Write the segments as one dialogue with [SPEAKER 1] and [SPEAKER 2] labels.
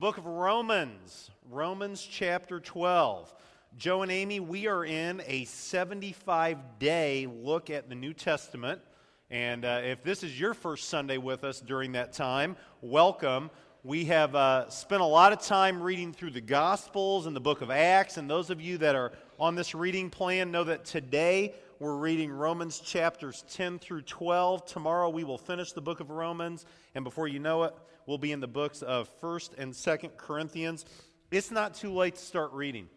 [SPEAKER 1] Book of Romans, Romans chapter 12. Joe and Amy, we are in a 75 day look at the New Testament. And uh, if this is your first Sunday with us during that time, welcome. We have uh, spent a lot of time reading through the Gospels and the book of Acts. And those of you that are on this reading plan know that today we're reading Romans chapters 10 through 12. Tomorrow we will finish the book of Romans. And before you know it, we'll be in the books of 1st and 2nd Corinthians. It's not too late to start reading.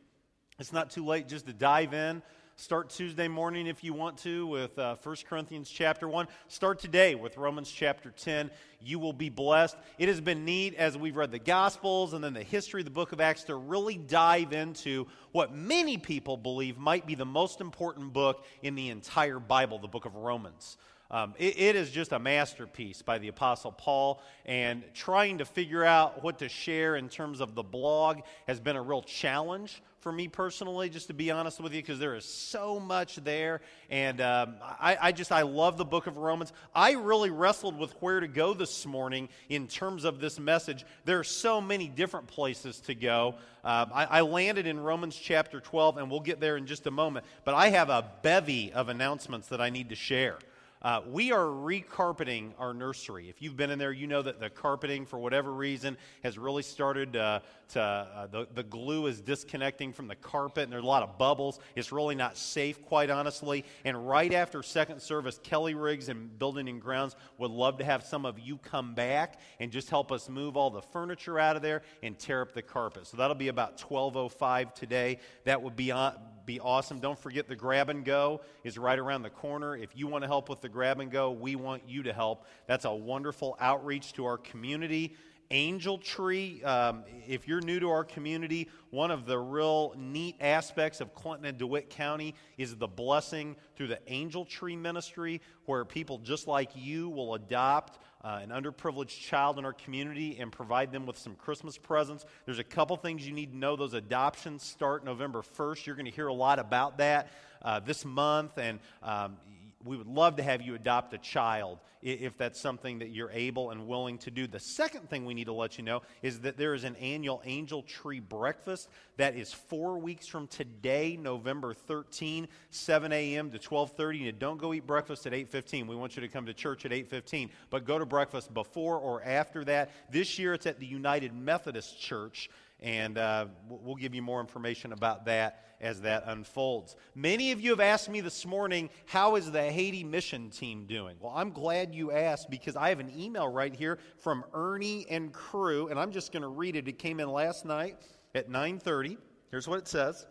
[SPEAKER 1] It's not too late just to dive in. Start Tuesday morning if you want to with uh, 1 Corinthians chapter 1. Start today with Romans chapter 10. You will be blessed. It has been neat as we've read the Gospels and then the history of the book of Acts to really dive into what many people believe might be the most important book in the entire Bible, the book of Romans. Um, it, it is just a masterpiece by the Apostle Paul, and trying to figure out what to share in terms of the blog has been a real challenge for me personally, just to be honest with you, because there is so much there. And um, I, I, just, I love the book of Romans. I really wrestled with where to go this morning in terms of this message. There are so many different places to go. Um, I, I landed in Romans chapter 12, and we'll get there in just a moment. But I have a bevy of announcements that I need to share. Uh, we are recarpeting our nursery. If you've been in there, you know that the carpeting, for whatever reason, has really started uh, to, uh, the, the glue is disconnecting from the carpet, and there's a lot of bubbles. It's really not safe, quite honestly. And right after second service, Kelly Riggs and Building and Grounds would love to have some of you come back and just help us move all the furniture out of there and tear up the carpet. So that'll be about 12.05 today. That would be on be awesome. Don't forget the grab and go is right around the corner. If you want to help with the grab and go, we want you to help. That's a wonderful outreach to our community. Angel Tree, um, if you're new to our community, one of the real neat aspects of Clinton and DeWitt County is the blessing through the Angel Tree Ministry, where people just like you will adopt uh, an underprivileged child in our community and provide them with some Christmas presents. There's a couple things you need to know. Those adoptions start November 1st. You're going to hear a lot about that uh, this month, and um, we would love to have you adopt a child if that's something that you're able and willing to do. The second thing we need to let you know is that there is an annual Angel Tree Breakfast that is four weeks from today, November 13, 7 a.m. to 12:30. And don't go eat breakfast at 8:15. We want you to come to church at 8:15, but go to breakfast before or after that. This year, it's at the United Methodist Church and uh, we'll give you more information about that as that unfolds. Many of you have asked me this morning, how is the Haiti mission team doing? Well, I'm glad you asked because I have an email right here from Ernie and crew, and I'm just going to read it. It came in last night at 9:30. Here's what it says.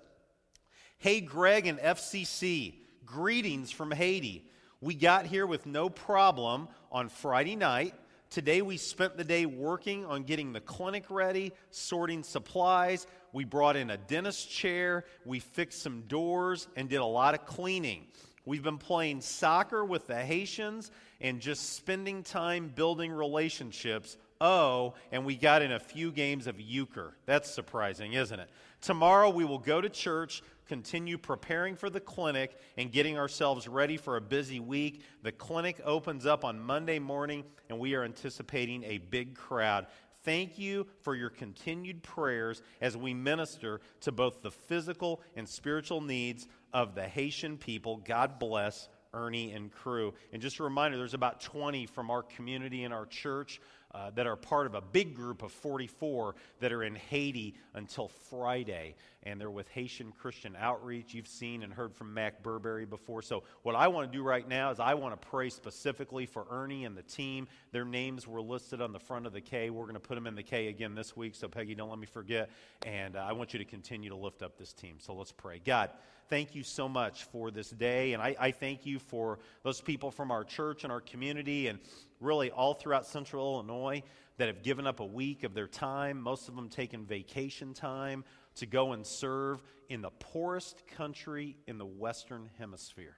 [SPEAKER 1] Hey, Greg and FCC, greetings from Haiti. We got here with no problem on Friday night Today we spent the day working on getting the clinic ready, sorting supplies. We brought in a dentist chair, we fixed some doors, and did a lot of cleaning. We've been playing soccer with the Haitians and just spending time building relationships. Oh, and we got in a few games of euchre. That's surprising, isn't it? Tomorrow we will go to church, continue preparing for the clinic, and getting ourselves ready for a busy week. The clinic opens up on Monday morning, and we are anticipating a big crowd. Thank you for your continued prayers as we minister to both the physical and spiritual needs of the Haitian people. God bless Ernie and crew. And just a reminder there's about 20 from our community and our church uh, that are part of a big group of 44 that are in Haiti until Friday. And they're with Haitian Christian Outreach. You've seen and heard from Mac Burberry before. So, what I want to do right now is I want to pray specifically for Ernie and the team. Their names were listed on the front of the K. We're going to put them in the K again this week. So, Peggy, don't let me forget. And uh, I want you to continue to lift up this team. So, let's pray. God, thank you so much for this day. And I, I thank you for those people from our church and our community and really all throughout central Illinois that have given up a week of their time, most of them taking vacation time to go and serve in the poorest country in the Western Hemisphere.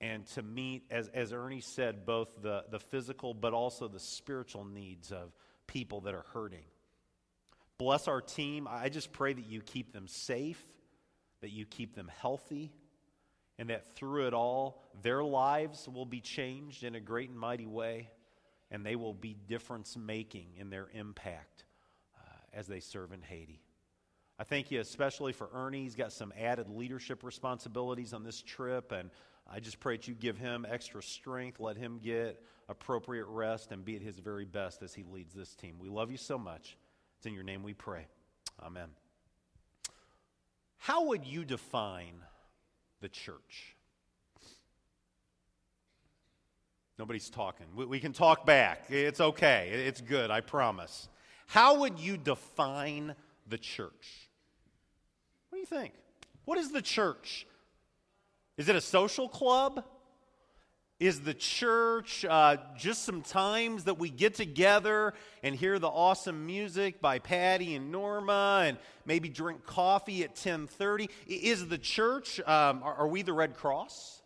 [SPEAKER 1] And to meet, as, as Ernie said, both the, the physical but also the spiritual needs of people that are hurting. Bless our team. I just pray that you keep them safe, that you keep them healthy and that through it all, their lives will be changed in a great and mighty way, and they will be difference making in their impact uh, as they serve in Haiti. I thank you especially for Ernie. He's got some added leadership responsibilities on this trip, and I just pray that you give him extra strength, let him get appropriate rest, and be at his very best as he leads this team. We love you so much. It's in your name we pray. Amen. How would you define the church? Nobody's talking. We, we, can talk back. It's okay. It's good, I promise. How would you define the church? What do you think? What is the church? Is it a social club? Is the church uh, just some times that we get together and hear the awesome music by Patty and Norma and maybe drink coffee at 1030? Is the church, um, are, are we the Red Cross?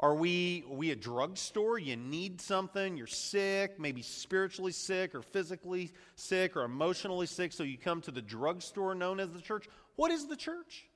[SPEAKER 1] Are we, are we a drugstore? You need something, you're sick, maybe spiritually sick or physically sick or emotionally sick, so you come to the drugstore known as the church. What is the church?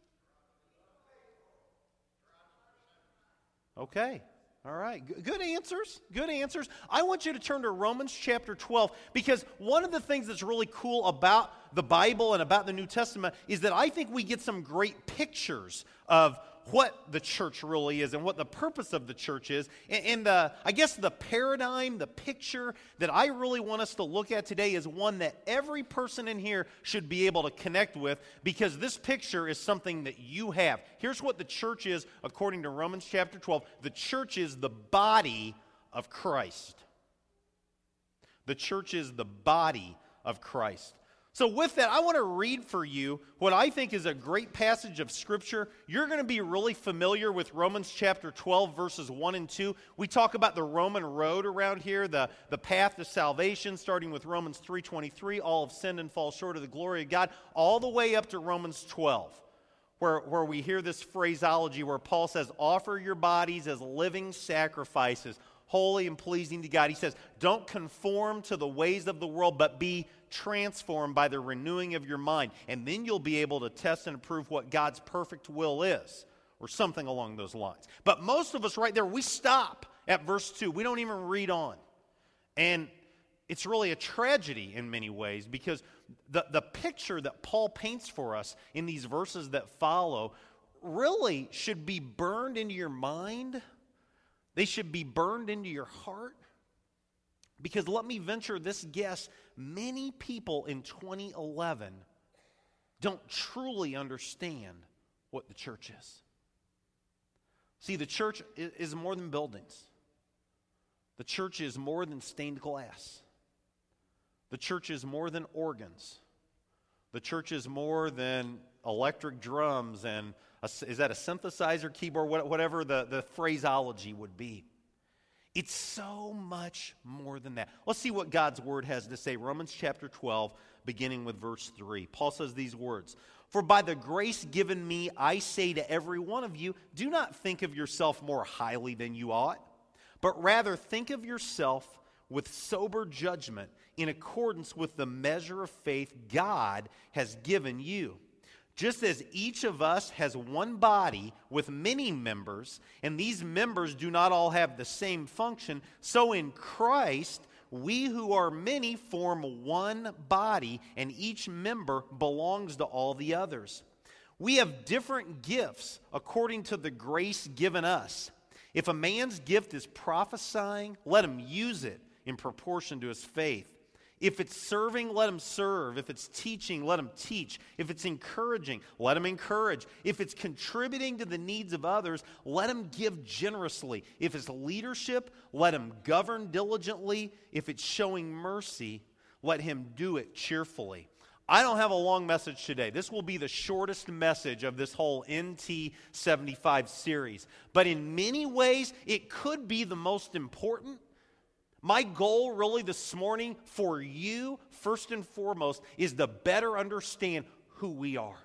[SPEAKER 1] Okay. All right. Good answers. Good answers. I want you to turn to Romans chapter 12 because one of the things that's really cool about the Bible and about the New Testament is that I think we get some great pictures of what the church really is and what the purpose of the church is. And, and the, I guess the paradigm, the picture that I really want us to look at today is one that every person in here should be able to connect with because this picture is something that you have. Here's what the church is according to Romans chapter 12 the church is the body of Christ. The church is the body of Christ. So, with that, I want to read for you what I think is a great passage of Scripture. You're going to be really familiar with Romans chapter 12, verses 1 and 2. We talk about the Roman road around here, the, the path to salvation, starting with Romans 3.23, all have sinned and fall short of the glory of God, all the way up to Romans 12, where, where we hear this phraseology where Paul says, Offer your bodies as living sacrifices, holy and pleasing to God. He says, Don't conform to the ways of the world, but be transformed by the renewing of your mind. And then you'll be able to test and approve what God's perfect will is, or something along those lines. But most of us, right there, we stop at verse 2. We don't even read on. And it's really a tragedy in many ways because the, the picture that Paul paints for us in these verses that follow really should be burned into your mind. They should be burned into your heart. Because let me venture this guess many people in 2011 don't truly understand what the church is. See, the church is more than buildings, the church is more than stained glass, the church is more than organs, the church is more than electric drums and a, is that a synthesizer keyboard, whatever the, the phraseology would be. It's so much more than that. Let's see what God's word has to say. Romans chapter 12, beginning with verse 3. Paul says these words For by the grace given me, I say to every one of you, do not think of yourself more highly than you ought, but rather think of yourself with sober judgment in accordance with the measure of faith God has given you. Just as each of us has one body with many members, and these members do not all have the same function, so in Christ, we who are many form one body, and each member belongs to all the others. We have different gifts according to the grace given us. If a man's gift is prophesying, let him use it in proportion to his faith. If it's serving, let them serve. If it's teaching, let them teach. If it's encouraging, let them encourage. If it's contributing to the needs of others, let them give generously. If it's leadership, let him govern diligently. If it's showing mercy, let him do it cheerfully. I don't have a long message today. This will be the shortest message of this whole NT 75 series. But in many ways, it could be the most important my goal, really, this morning for you, first and foremost, is to better understand who we are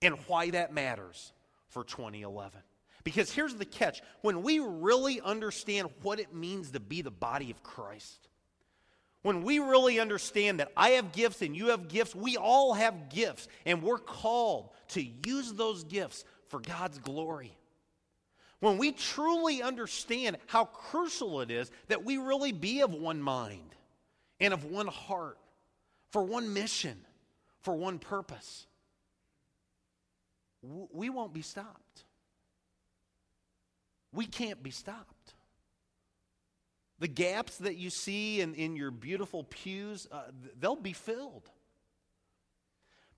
[SPEAKER 1] and why that matters for 2011. Because here's the catch when we really understand what it means to be the body of Christ, when we really understand that I have gifts and you have gifts, we all have gifts, and we're called to use those gifts for God's glory. When we truly understand how crucial it is that we really be of one mind and of one heart, for one mission, for one purpose, we won't be stopped. We can't be stopped. The gaps that you see in, in your beautiful pews, uh, they'll be filled.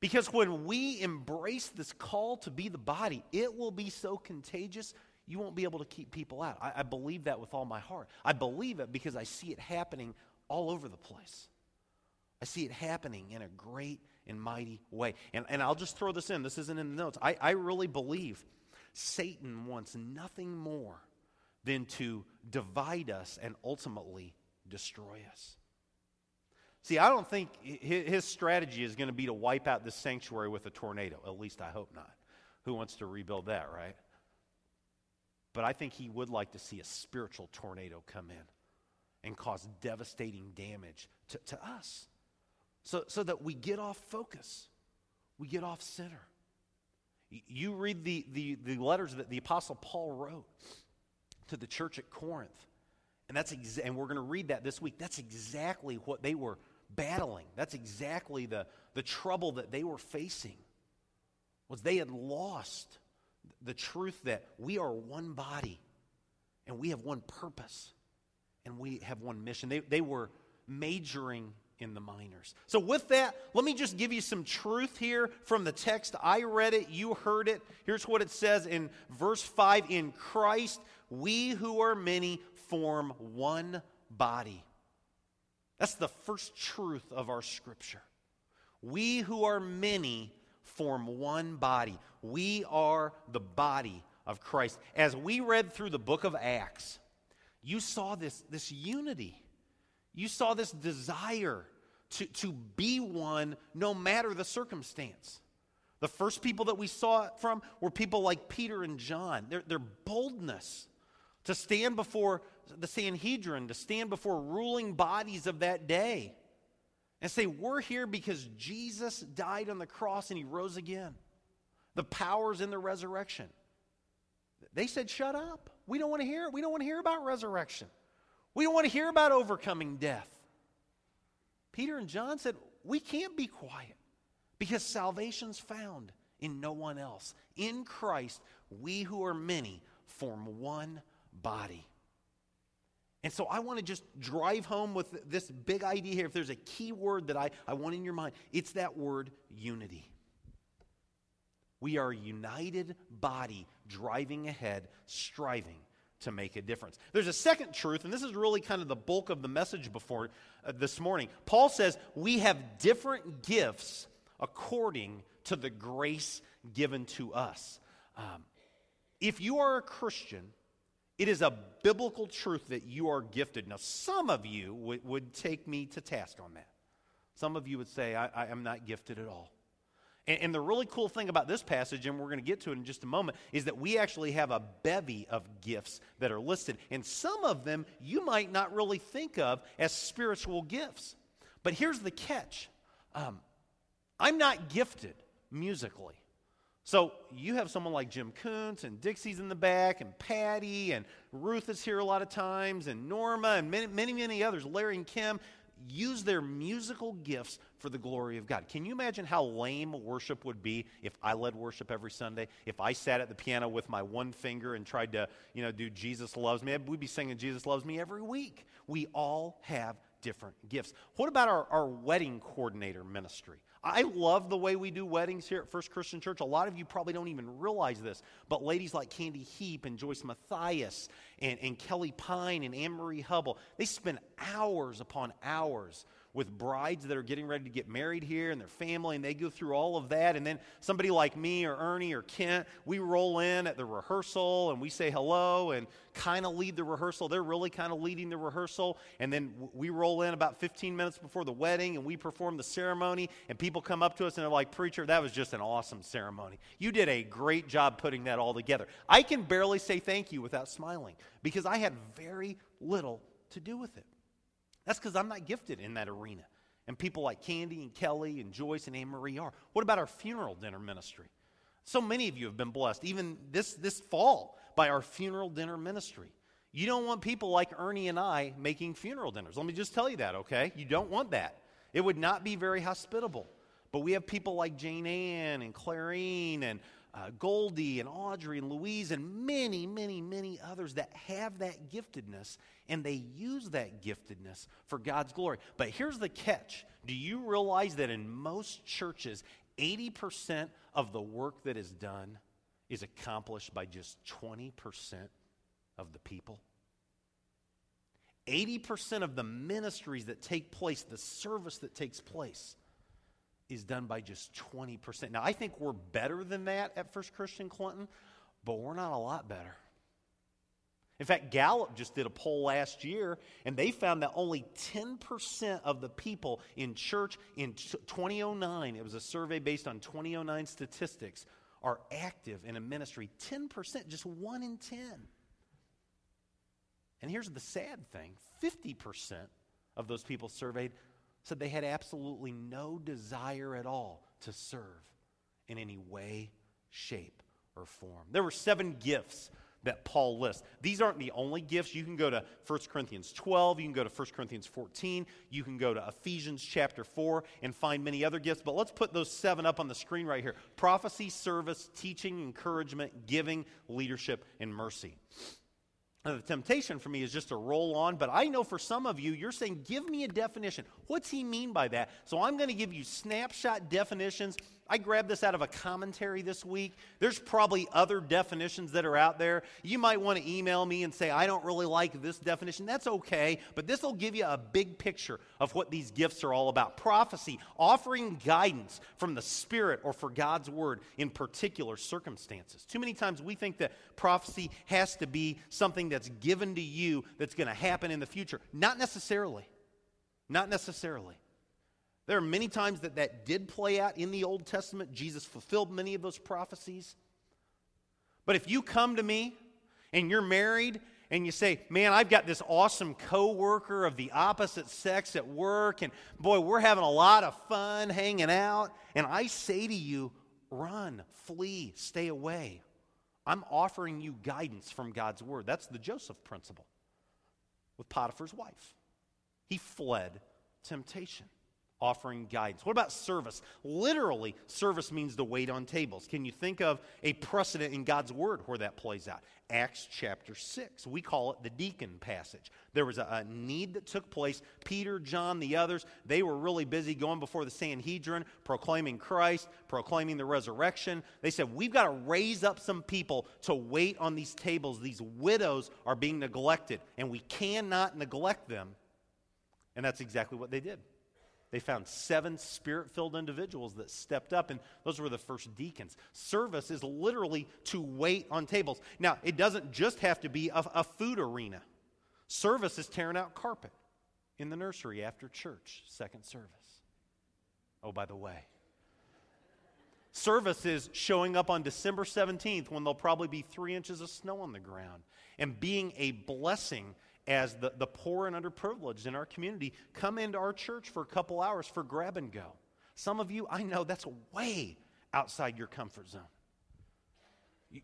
[SPEAKER 1] Because when we embrace this call to be the body, it will be so contagious, you won't be able to keep people out. I, I believe that with all my heart. I believe it because I see it happening all over the place. I see it happening in a great and mighty way. And, and I'll just throw this in. This isn't in the notes. I, I really believe Satan wants nothing more than to divide us and ultimately destroy us. See, I don't think his strategy is going to be to wipe out this sanctuary with a tornado. At least I hope not. Who wants to rebuild that, right? But I think he would like to see a spiritual tornado come in and cause devastating damage to, to us so, so that we get off focus, we get off center. You read the, the, the letters that the Apostle Paul wrote to the church at Corinth, and, that's and we're going to read that this week. That's exactly what they were battling. That's exactly the, the trouble that they were facing was they had lost the truth that we are one body and we have one purpose and we have one mission. They, they were majoring in the minors. So, with that, let me just give you some truth here from the text. I read it, you heard it. Here's what it says in verse 5 In Christ, we who are many form one body. That's the first truth of our scripture. We who are many form one body. We are the body of Christ. As we read through the book of Acts, you saw this, this unity you saw this desire to, to be one no matter the circumstance. The first people that we saw it from were people like Peter and John. Their, their boldness to stand before the Sanhedrin, to stand before ruling bodies of that day and say, We're here because Jesus died on the cross and he rose again. The powers in the resurrection. They said, Shut up. We don't want to hear it. We don't want to hear about resurrection. We don't want to hear about overcoming death. Peter and John said, We can't be quiet because salvation's found in no one else. In Christ, we who are many form one body. And so I want to just drive home with this big idea here. If there's a key word that I, I want in your mind, it's that word unity. We are a united body driving ahead, striving to make a difference. There's a second truth, and this is really kind of the bulk of the message before uh, this morning. Paul says we have different gifts according to the grace given to us. Um, if you are a Christian, it is a biblical truth that you are gifted. Now, some of you would, would take me to task on that. Some of you would say, I, I am not gifted at all. And, and the really cool thing about this passage, and we're going to get to it in just a moment, is that we actually have a bevy of gifts that are listed. And some of them you might not really think of as spiritual gifts. But here's the catch um, I'm not gifted musically. So you have someone like Jim Kuntz and Dixie's in the back and Patty and Ruth is here a lot of times and Norma and many, many, many others, Larry and Kim use their musical gifts for the glory of God. Can you imagine how lame worship would be if I led worship every Sunday? If I sat at the piano with my one finger and tried to, you know, do Jesus loves me? We'd be singing Jesus loves me every week. We all have different gifts. What about our, our wedding coordinator ministry? I love the way we do weddings here at First Christian Church. A lot of you probably don't even realize this, but ladies like Candy Heap and Joyce Matthias and, and Kelly Pine and Anne Marie Hubble, they spend hours upon hours with brides that are getting ready to get married here and their family, and they go through all of that. And then somebody like me or Ernie or Kent, we roll in at the rehearsal and we say hello and kind of lead the rehearsal. They're really kind of leading the rehearsal. And then we roll in about 15 minutes before the wedding and we perform the ceremony. And people come up to us and they're like, Preacher, that was just an awesome ceremony. You did a great job putting that all together. I can barely say thank you without smiling because I had very little to do with it. That's because I'm not gifted in that arena. And people like Candy and Kelly and Joyce and Anne Marie are. What about our funeral dinner ministry? So many of you have been blessed, even this, this fall, by our funeral dinner ministry. You don't want people like Ernie and I making funeral dinners. Let me just tell you that, okay? You don't want that. It would not be very hospitable. But we have people like Jane Ann and Clarine and uh, Goldie and Audrey and Louise and many, many, many others that have that giftedness and they use that giftedness for God's glory. But here's the catch do you realize that in most churches, 80% of the work that is done is accomplished by just 20% of the people? 80% of the ministries that take place, the service that takes place, is done by just 20%. Now, I think we're better than that at First Christian Clinton, but we're not a lot better. In fact, Gallup just did a poll last year, and they found that only 10% of the people in church in 2009, it was a survey based on 2009 statistics, are active in a ministry. 10%, just one in 10. And here's the sad thing 50% of those people surveyed said they had absolutely no desire at all to serve in any way, shape, or form. There were seven gifts that Paul lists. These aren't the only gifts. You can go to 1 Corinthians 12, you can go to 1 Corinthians 14, you can go to Ephesians chapter 4 and find many other gifts. But let's put those seven up on the screen right here prophecy, service, teaching, encouragement, giving, leadership, and mercy. The temptation for me is just to roll on, but I know for some of you, you're saying, give me a definition. What's he mean by that? So I'm going to give you snapshot definitions I grabbed this out of a commentary this week. There's probably other definitions that are out there. You might want to email me and say, I don't really like this definition. That's okay, but this will give you a big picture of what these gifts are all about. Prophecy, offering guidance from the Spirit or for God's Word in particular circumstances. Too many times we think that prophecy has to be something that's given to you that's going to happen in the future. Not necessarily. Not necessarily. There are many times that that did play out in the Old Testament. Jesus fulfilled many of those prophecies. But if you come to me and you're married and you say, Man, I've got this awesome coworker of the opposite sex at work, and boy, we're having a lot of fun hanging out, and I say to you, Run, flee, stay away. I'm offering you guidance from God's word. That's the Joseph principle with Potiphar's wife. He fled temptation offering guidance. What about service? Literally, service means to wait on tables. Can you think of a precedent in God's Word where that plays out? Acts chapter 6. We call it the deacon passage. There was a, a, need that took place. Peter, John, the others, they were really busy going before the Sanhedrin, proclaiming Christ, proclaiming the resurrection. They said, We've got to raise up some people to wait on these tables. These widows are being neglected, and we cannot neglect them. And that's exactly what they did. They found seven spirit filled individuals that stepped up, and those were the first deacons. Service is literally to wait on tables. Now, it doesn't just have to be a, a food arena, service is tearing out carpet in the nursery after church, second service. Oh, by the way, service is showing up on December 17th when there'll probably be three inches of snow on the ground and being a blessing as the, the poor and underprivileged in our community come into our church for a couple hours for grab and go. Some of you, I know that's way outside your comfort zone.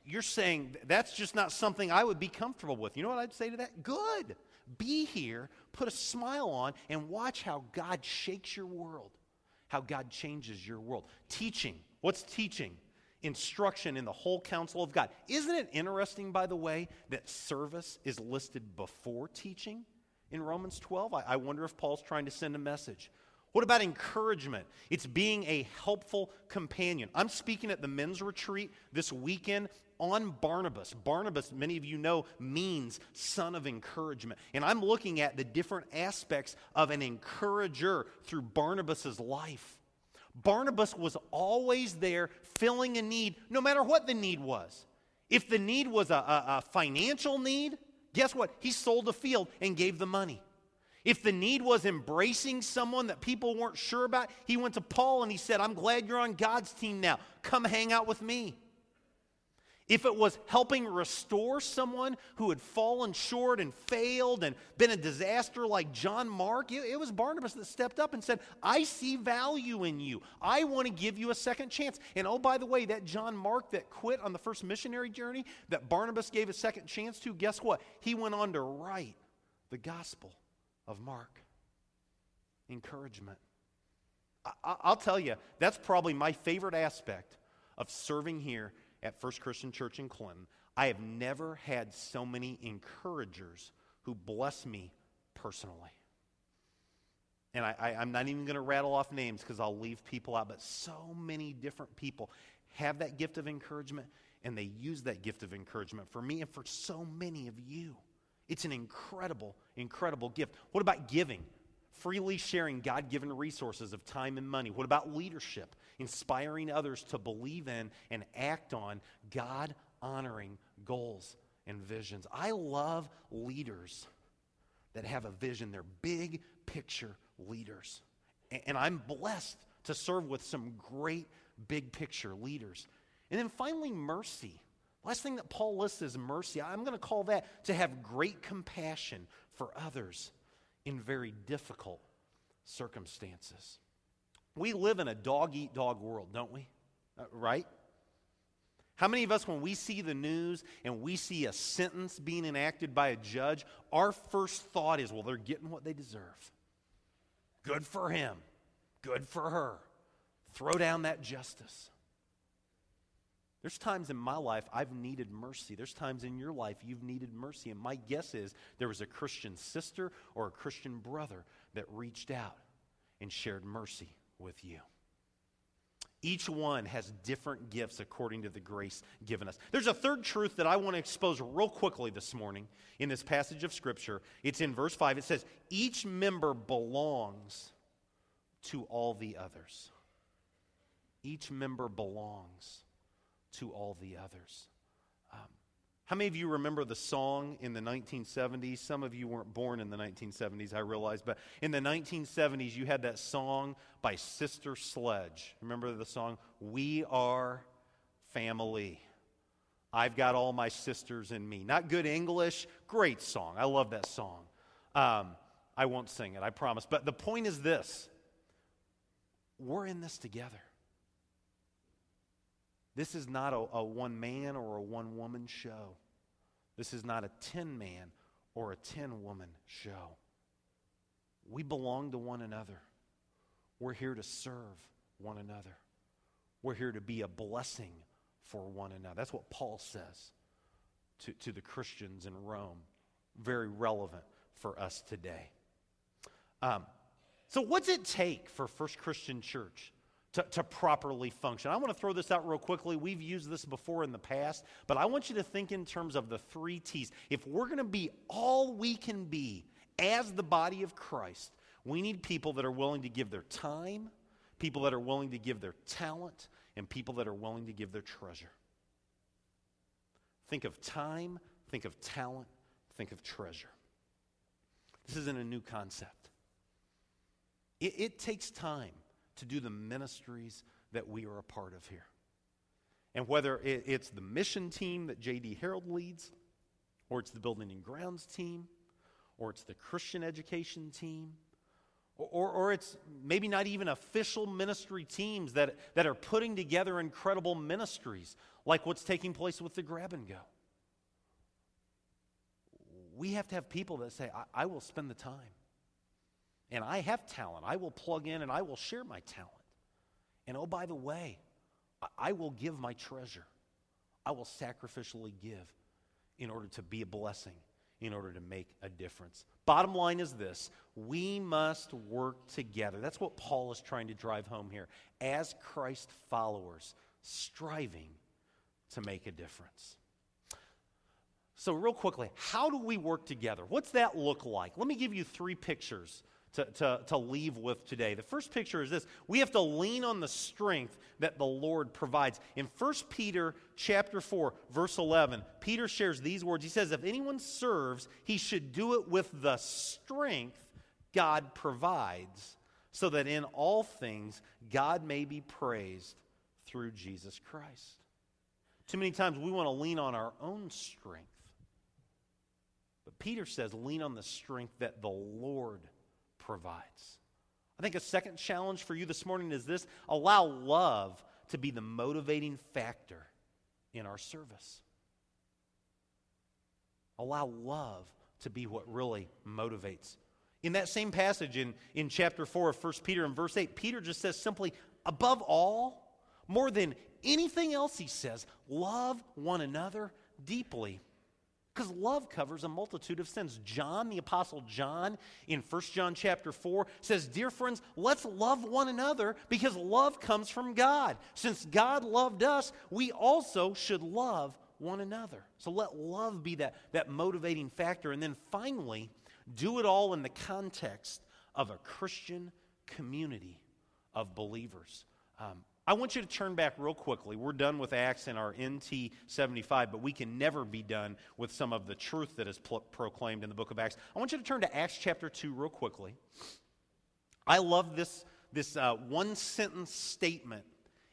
[SPEAKER 1] You're saying that's just not something I would be comfortable with. You know what I'd say to that? Good. Be here, put a smile on, and watch how God shakes your world, how God changes your world. Teaching. What's teaching? Instruction in the whole counsel of God. Isn't it interesting, by the way, that service is listed before teaching in Romans 12? I, I, wonder if Paul's trying to send a message. What about encouragement? It's being a helpful companion. I'm speaking at the men's retreat this weekend on Barnabas. Barnabas, many of you know, means son of encouragement. And I'm looking at the different aspects of an encourager through Barnabas's life. Barnabas was always there filling a need, no matter what the need was. If the need was a, a, a, financial need, guess what? He sold a field and gave the money. If the need was embracing someone that people weren't sure about, he went to Paul and he said, I'm glad you're on God's team now. Come hang out with me. If it was helping restore someone who had fallen short and failed and been a disaster like John Mark, it, was Barnabas that stepped up and said, I see value in you. I want to give you a second chance. And oh, by the way, that John Mark that quit on the first missionary journey that Barnabas gave a second chance to, guess what? He went on to write the Gospel of Mark. Encouragement. I, will tell you, that's probably my favorite aspect of serving here at First Christian Church in Clinton. I have never had so many encouragers who bless me personally. And I, am not even going to rattle off names because I'll leave people out, but so many different people have that gift of encouragement and they use that gift of encouragement for me and for so many of you. It's an incredible, incredible gift. What about giving? Freely sharing God given resources of time and money. What about leadership? Inspiring others to believe in and act on God honoring goals and visions. I love leaders that have a vision. They're big picture leaders. And I'm blessed to serve with some great big picture leaders. And then finally, mercy. Last thing that Paul lists is mercy. I'm going to call that to have great compassion for others in very difficult circumstances. We live in a dog eat dog world, don't we? Uh, right? How many of us, when we see the news and we see a sentence being enacted by a judge, our first thought is, well, they're getting what they deserve? Good for him. Good for her. Throw down that justice. There's times in my life I've needed mercy. There's times in your life you've needed mercy. And my guess is there was a Christian sister or a Christian brother that reached out and shared mercy with you. Each one has different gifts according to the grace given us. There's a third truth that I want to expose real quickly this morning in this passage of Scripture. It's in verse 5. It says, Each member belongs to all the others. Each member belongs to all the others. How many of you remember the song in the 1970s? Some of you weren't born in the 1970s, I realize, but in the 1970s, you had that song by Sister Sledge. Remember the song, We Are Family? I've got all my sisters in me. Not good English, great song. I love that song. Um, I won't sing it, I promise. But the point is this we're in this together. This is not a, a one man or a one woman show. This is not a 10 man or a 10 woman show. We belong to one another. We're here to serve one another. We're here to be a blessing for one another. That's what Paul says to, to the Christians in Rome. Very relevant for us today. Um, so, what's it take for First Christian Church to, to properly function. I want to throw this out real quickly. We've used this before in the past, but I want you to think in terms of the three T's. If we're going to be all we can be as the body of Christ, we need people that are willing to give their time, people that are willing to give their talent, and people that are willing to give their treasure. Think of time, think of talent, think of treasure. This isn't a new concept. It, it takes time to do the ministries that we are a part of here. And whether it's the mission team that J.D. Harold leads, or it's the building and grounds team, or it's the Christian education team, or, or it's maybe not even official ministry teams that, that are putting together incredible ministries, like what's taking place with the grab and go. We have to have people that say, I, I will spend the time. And I have talent. I will plug in and I will share my talent. And oh, by the way, I will give my treasure. I will sacrificially give in order to be a blessing, in order to make a difference. Bottom line is this we must work together. That's what Paul is trying to drive home here. As Christ followers, striving to make a difference. So, real quickly, how do we work together? What's that look like? Let me give you three pictures to, to, to leave with today. The first picture is this we have to lean on the strength that the Lord provides. In 1 Peter chapter 4, verse 11, Peter shares these words. He says, If anyone serves, he should do it with the strength God provides, so that in all things God may be praised through Jesus Christ. Too many times we want to lean on our own strength. But Peter says, lean on the strength that the Lord provides. I think a second challenge for you this morning is this allow love to be the motivating factor in our service. Allow love to be what really motivates. In that same passage in, in chapter 4 of 1 Peter and verse 8, Peter just says simply, above all, more than anything else, he says, love one another deeply. Because love covers a multitude of sins. John, the Apostle John, in 1 John chapter 4, says, Dear friends, let's love one another because love comes from God. Since God loved us, we also should love one another. So let love be that, that motivating factor. And then finally, do it all in the context of a Christian community of believers. Um, I want you to turn back real quickly. We're done with Acts in our NT 75, but we can never be done with some of the truth that is pl- proclaimed in the book of Acts. I want you to turn to Acts chapter 2 real quickly. I love this, this uh, one sentence statement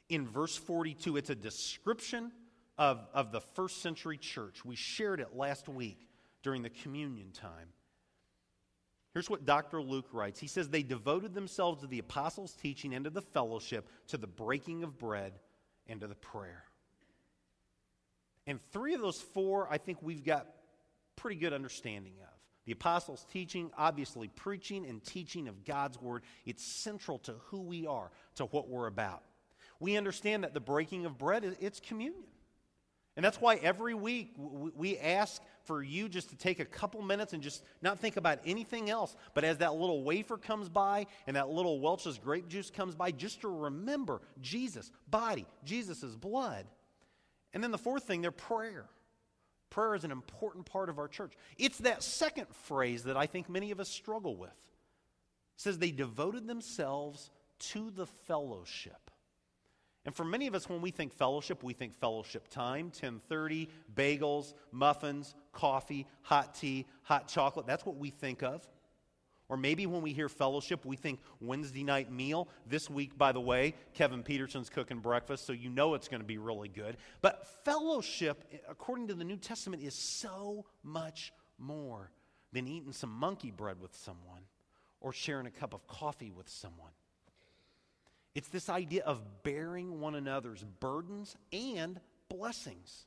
[SPEAKER 1] in verse 42. It's a description of, of the first century church. We shared it last week during the communion time. Here's what Dr. Luke writes. He says, They devoted themselves to the apostles' teaching and to the fellowship, to the breaking of bread, and to the prayer. And three of those four, I think we've got pretty good understanding of. The apostles' teaching, obviously, preaching and teaching of God's word, it's central to who we are, to what we're about. We understand that the breaking of bread, it's communion. And that's why every week we ask for you just to take a couple minutes and just not think about anything else. But as that little wafer comes by and that little Welch's grape juice comes by, just to remember Jesus' body, Jesus' blood. And then the fourth thing, their prayer. Prayer is an important part of our church. It's that second phrase that I think many of us struggle with. It says they devoted themselves to the fellowship. And for many of us, when we think fellowship, we think fellowship time 1030, bagels, muffins, coffee, hot tea, hot chocolate. That's what we think of. Or maybe when we hear fellowship, we think Wednesday night meal. This week, by the way, Kevin Peterson's cooking breakfast, so you know it's going to be really good. But fellowship, according to the New Testament, is so much more than eating some monkey bread with someone or sharing a cup of coffee with someone. It's this idea of bearing one another's burdens and blessings.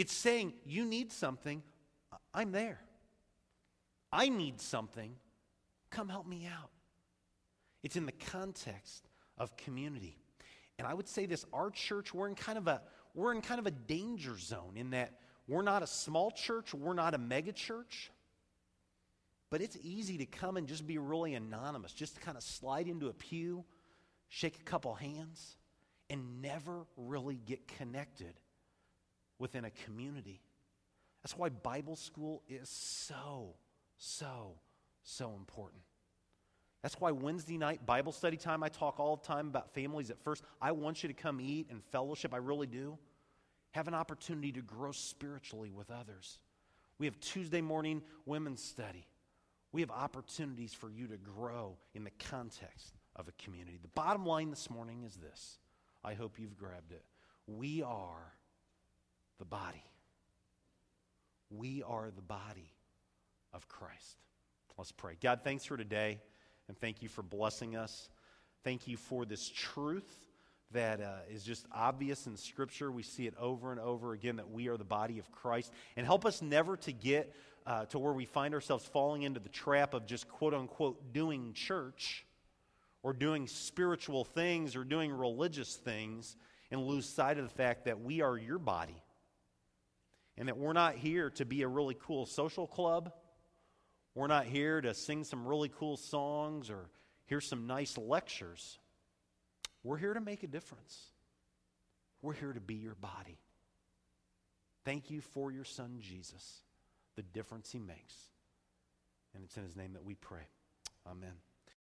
[SPEAKER 1] It's saying, you need something, I'm there. I need something, come help me out. It's in the context of community. And I would say this our church, we're in kind of a we're in kind of a danger zone in that we're not a small church, we're not a mega church. But it's easy to come and just be really anonymous, just to kind of slide into a pew, shake a couple hands, and never really get connected within a community. That's why Bible school is so, so, so important. That's why Wednesday night Bible study time, I talk all the time about families at first. I want you to come eat and fellowship. I really do. Have an opportunity to grow spiritually with others. We have Tuesday morning women's study. We have opportunities for you to grow in the context of a community. The bottom line this morning is this I hope you've grabbed it. We are the body. We are the body of Christ. Let's pray. God, thanks for today, and thank you for blessing us. Thank you for this truth that uh, is just obvious in Scripture. We see it over and over again that we are the body of Christ. And help us never to get uh, to where we find ourselves falling into the trap of just quote unquote doing church or doing spiritual things or doing religious things and lose sight of the fact that we are your body and that we're not here to be a really cool social club. We're not here to sing some really cool songs or hear some nice lectures. We're here to make a difference. We're here to be your body. Thank you for your son, Jesus, the difference he makes. And it's in his name that we pray. Amen.